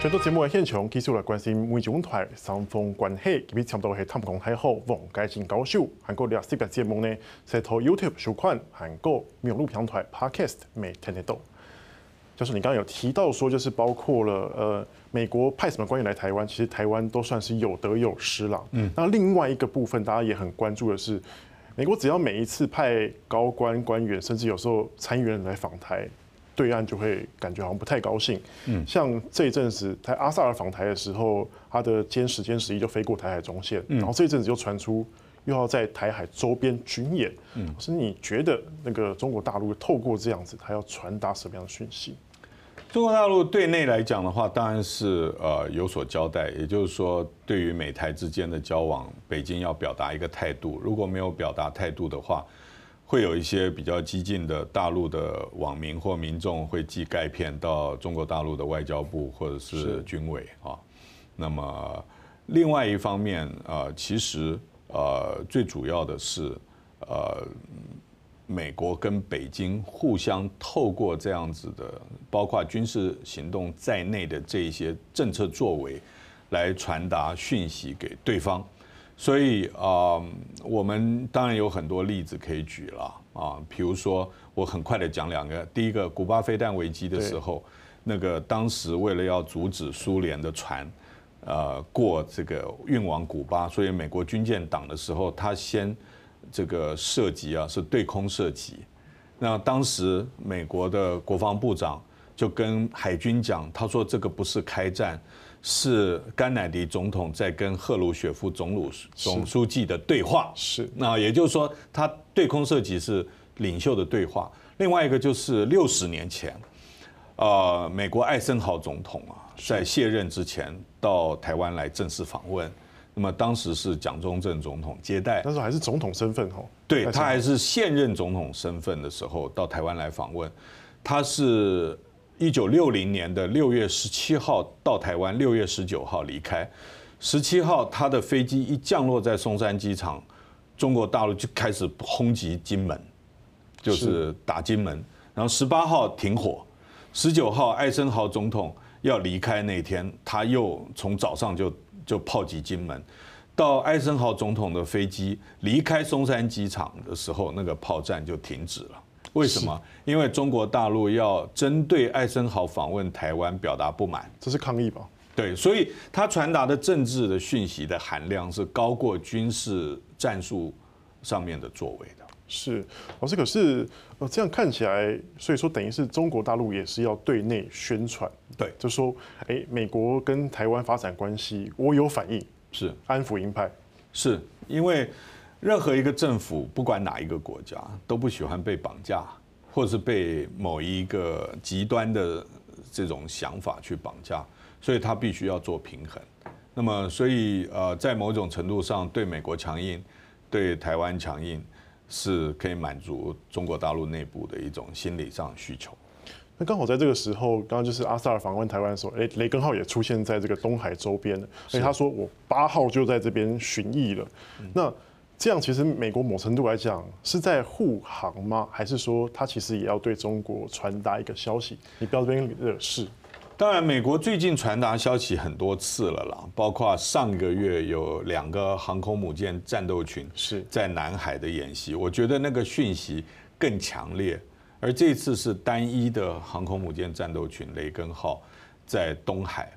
全都节目嘅现场，继续来关心美中台双方关系，特别差唔多系探讲太后王嘉金教授，韩国历史嘅节目呢，在台 YouTube 收看，韩国网络平台 Podcast 每天得到。就是你刚刚有提到说，就是包括了呃美国派什么官员来台湾，其实台湾都算是有得有失啦。嗯，那另外一个部分，大家也很关注的是，美国只要每一次派高官官员，甚至有时候参议员来访台。对岸就会感觉好像不太高兴。嗯，像这一阵子，台阿萨尔访台的时候，他的歼十、歼十一就飞过台海中线，然后这一阵子又传出又要在台海周边军演。嗯，是你觉得那个中国大陆透过这样子，他要传达什么样的讯息？中国大陆对内来讲的话，当然是呃有所交代，也就是说，对于美台之间的交往，北京要表达一个态度。如果没有表达态度的话，会有一些比较激进的大陆的网民或民众会寄钙片到中国大陆的外交部或者是军委啊。那么另外一方面，呃，其实呃最主要的是，呃，美国跟北京互相透过这样子的，包括军事行动在内的这一些政策作为，来传达讯息给对方。所以啊，我们当然有很多例子可以举了啊，比如说我很快的讲两个。第一个，古巴飞弹危机的时候，那个当时为了要阻止苏联的船，呃，过这个运往古巴，所以美国军舰挡的时候，他先这个射击啊，是对空射击。那当时美国的国防部长就跟海军讲，他说这个不是开战。是甘乃迪总统在跟赫鲁雪夫总鲁总书记的对话，是。那也就是说，他对空射击是领袖的对话。另外一个就是六十年前，呃，美国艾森豪总统啊，在卸任之前到台湾来正式访问，那么当时是蒋中正总统接待，那时候还是总统身份哦，对，他还是现任总统身份的时候到台湾来访问，他是。一九六零年的六月十七号到台湾，六月十九号离开。十七号他的飞机一降落在松山机场，中国大陆就开始轰击金门，就是打金门。然后十八号停火，十九号艾森豪总统要离开那天，他又从早上就就炮击金门，到艾森豪总统的飞机离开松山机场的时候，那个炮战就停止了。为什么？因为中国大陆要针对艾森豪访问台湾表达不满，这是抗议吧？对，所以他传达的政治的讯息的含量是高过军事战术上面的作为的。是，老师，可是呃，这样看起来，所以说等于是中国大陆也是要对内宣传，对，就说，哎，美国跟台湾发展关系，我有反应，是安抚鹰派，是因为。任何一个政府，不管哪一个国家，都不喜欢被绑架，或是被某一个极端的这种想法去绑架，所以他必须要做平衡。那么，所以呃，在某种程度上，对美国强硬，对台湾强硬，是可以满足中国大陆内部的一种心理上需求。那刚好在这个时候，刚刚就是阿萨尔访问台湾的时候，哎，雷根号也出现在这个东海周边了，所以他说我八号就在这边巡弋了。那这样其实美国某程度来讲是在护航吗？还是说他其实也要对中国传达一个消息？你不要这边惹事。当然，美国最近传达消息很多次了啦，包括上个月有两个航空母舰战斗群是在南海的演习，我觉得那个讯息更强烈。而这次是单一的航空母舰战斗群雷根号在东海，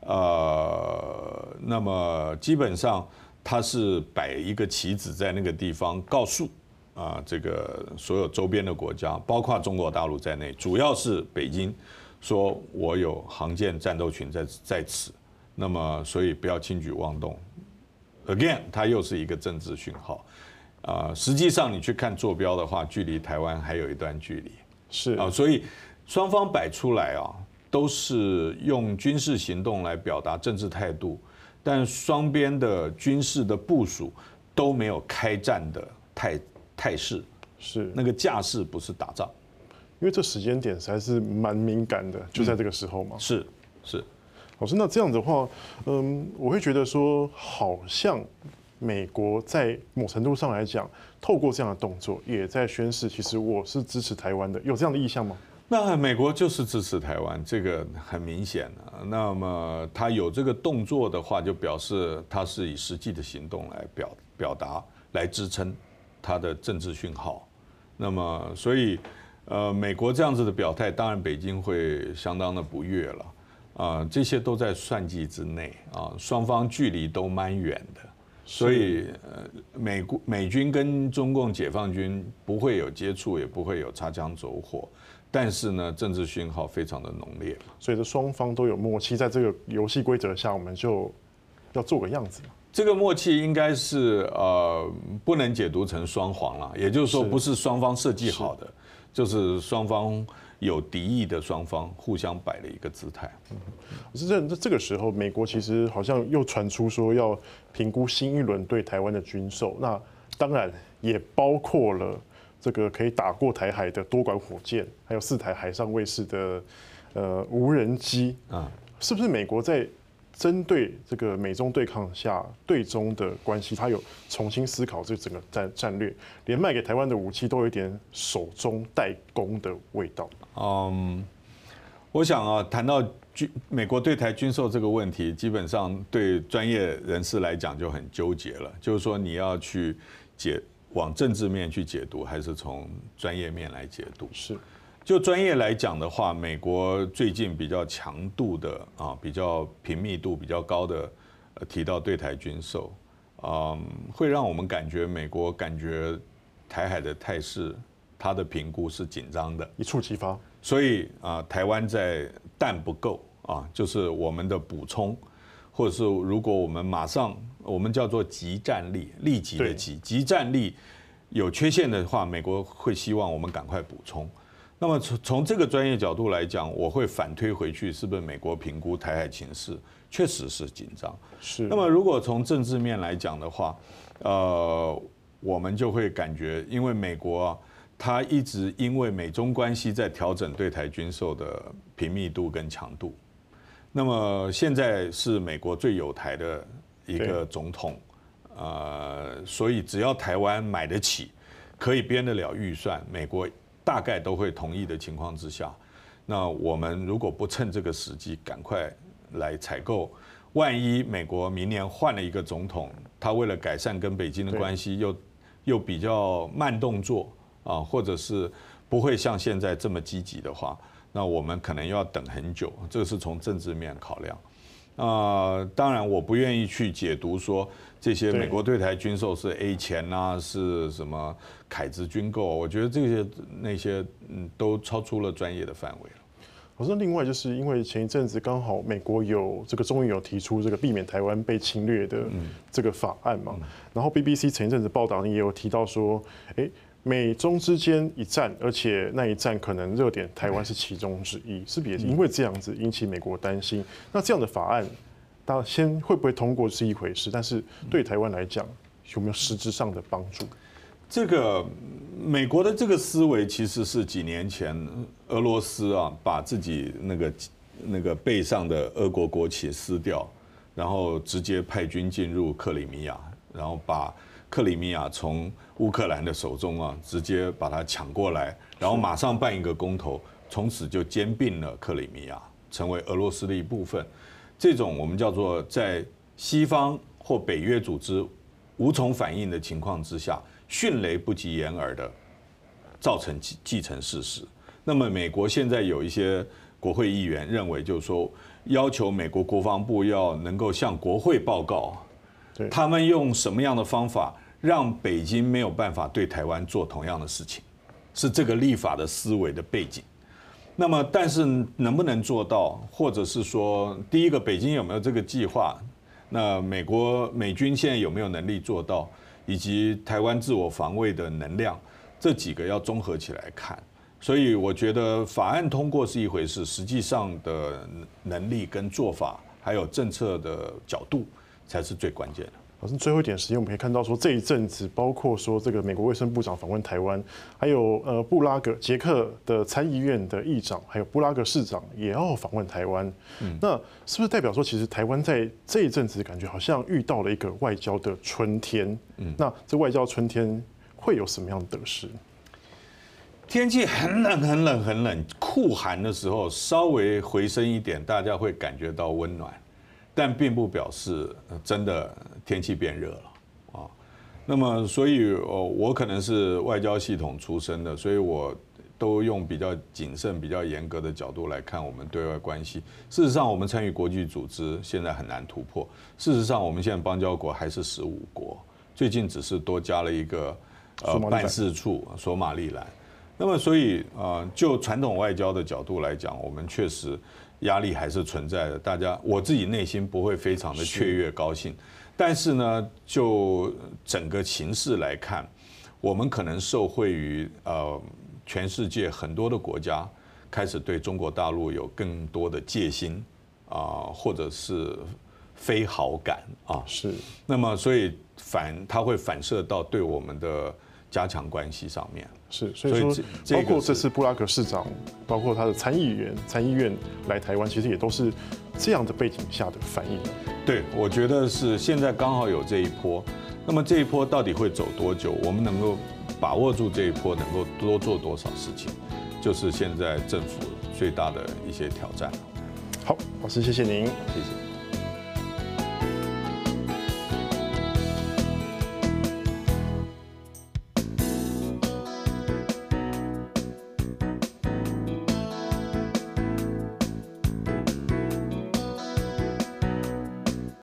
呃，那么基本上。他是摆一个棋子在那个地方，告诉啊，这个所有周边的国家，包括中国大陆在内，主要是北京，说我有航舰战斗群在在此，那么所以不要轻举妄动。Again，它又是一个政治讯号，啊，实际上你去看坐标的话，距离台湾还有一段距离，是啊，所以双方摆出来啊，都是用军事行动来表达政治态度。但双边的军事的部署都没有开战的态态势，是那个架势不是打仗，因为这时间点实在是蛮敏感的，就在这个时候嘛。是是，老师，那这样的话，嗯，我会觉得说，好像美国在某程度上来讲，透过这样的动作，也在宣示，其实我是支持台湾的，有这样的意向吗？那美国就是支持台湾，这个很明显的。那么他有这个动作的话，就表示他是以实际的行动来表表达，来支撑他的政治讯号。那么，所以呃，美国这样子的表态，当然北京会相当的不悦了。啊，这些都在算计之内啊，双方距离都蛮远的，所以呃，美国美军跟中共解放军不会有接触，也不会有擦枪走火。但是呢，政治讯号非常的浓烈，所以这双方都有默契，在这个游戏规则下，我们就要做个样子。这个默契应该是呃，不能解读成双簧了，也就是说，不是双方设计好的，就是双方有敌意的双方互相摆了一个姿态。可是这这个时候，美国其实好像又传出说要评估新一轮对台湾的军售，那当然也包括了。这个可以打过台海的多管火箭，还有四台海上卫士的呃无人机啊，是不是美国在针对这个美中对抗下对中的关系，它有重新思考这整个战战略，连卖给台湾的武器都有一点手中代工的味道。嗯，我想啊，谈到军美国对台军售这个问题，基本上对专业人士来讲就很纠结了，就是说你要去解。往政治面去解读，还是从专业面来解读？是，就专业来讲的话，美国最近比较强度的啊，比较频密度比较高的呃提到对台军售，嗯，会让我们感觉美国感觉台海的态势，它的评估是紧张的，一触即发。所以啊，台湾在弹不够啊，就是我们的补充，或者是如果我们马上。我们叫做即战力，立即的即，即战力有缺陷的话，美国会希望我们赶快补充。那么从从这个专业角度来讲，我会反推回去，是不是美国评估台海情势确实是紧张？是。那么如果从政治面来讲的话，呃，我们就会感觉，因为美国啊，它一直因为美中关系在调整对台军售的频密度跟强度。那么现在是美国最有台的。一个总统，呃，所以只要台湾买得起，可以编得了预算，美国大概都会同意的情况之下，那我们如果不趁这个时机赶快来采购，万一美国明年换了一个总统，他为了改善跟北京的关系，又又比较慢动作啊，或者是不会像现在这么积极的话，那我们可能要等很久，这个是从政治面考量。啊、呃，当然，我不愿意去解读说这些美国对台军售是 A 钱啊，是什么凯子军购，我觉得这些那些嗯都超出了专业的范围了。可是另外就是因为前一阵子刚好美国有这个终于有提出这个避免台湾被侵略的这个法案嘛，然后 BBC 前一阵子报道也有提到说，哎。美中之间一战，而且那一战可能热点台湾是其中之一，是不是也因为这样子引起美国担心？那这样的法案，当然先会不会通过是一回事，但是对台湾来讲有没有实质上的帮助？这个美国的这个思维其实是几年前俄罗斯啊，把自己那个那个背上的俄国国旗撕掉，然后直接派军进入克里米亚，然后把。克里米亚从乌克兰的手中啊，直接把它抢过来，然后马上办一个公投，从此就兼并了克里米亚，成为俄罗斯的一部分。这种我们叫做在西方或北约组织无从反应的情况之下，迅雷不及掩耳的造成继继承事实。那么美国现在有一些国会议员认为，就是说要求美国国防部要能够向国会报告。他们用什么样的方法让北京没有办法对台湾做同样的事情？是这个立法的思维的背景。那么，但是能不能做到，或者是说，第一个，北京有没有这个计划？那美国美军现在有没有能力做到？以及台湾自我防卫的能量，这几个要综合起来看。所以，我觉得法案通过是一回事，实际上的能力跟做法，还有政策的角度。才是最关键的。老师，最后一点时间，我们可以看到说，这一阵子，包括说这个美国卫生部长访问台湾，还有呃布拉格捷克的参议院的议长，还有布拉格市长也要访问台湾。嗯，那是不是代表说，其实台湾在这一阵子感觉好像遇到了一个外交的春天？嗯，那这外交春天会有什么样的得失？天气很冷很冷很冷，酷寒的时候稍微回升一点，大家会感觉到温暖，但并不表示真的天气变热了啊。那么，所以哦，我可能是外交系统出身的，所以我都用比较谨慎、比较严格的角度来看我们对外关系。事实上，我们参与国际组织现在很难突破。事实上，我们现在邦交国还是十五国，最近只是多加了一个呃办事处索马利兰。那么，所以啊，就传统外交的角度来讲，我们确实压力还是存在的。大家，我自己内心不会非常的雀跃高兴，但是呢，就整个形势来看，我们可能受惠于呃，全世界很多的国家开始对中国大陆有更多的戒心啊，或者是非好感啊。是。那么，所以反它会反射到对我们的。加强关系上面是，所以说，包括这次布拉格市长，包括他的参议员、参议院来台湾，其实也都是这样的背景下的反应。对，我觉得是现在刚好有这一波，那么这一波到底会走多久？我们能够把握住这一波，能够多做多少事情，就是现在政府最大的一些挑战。好，老师，谢谢您，谢谢。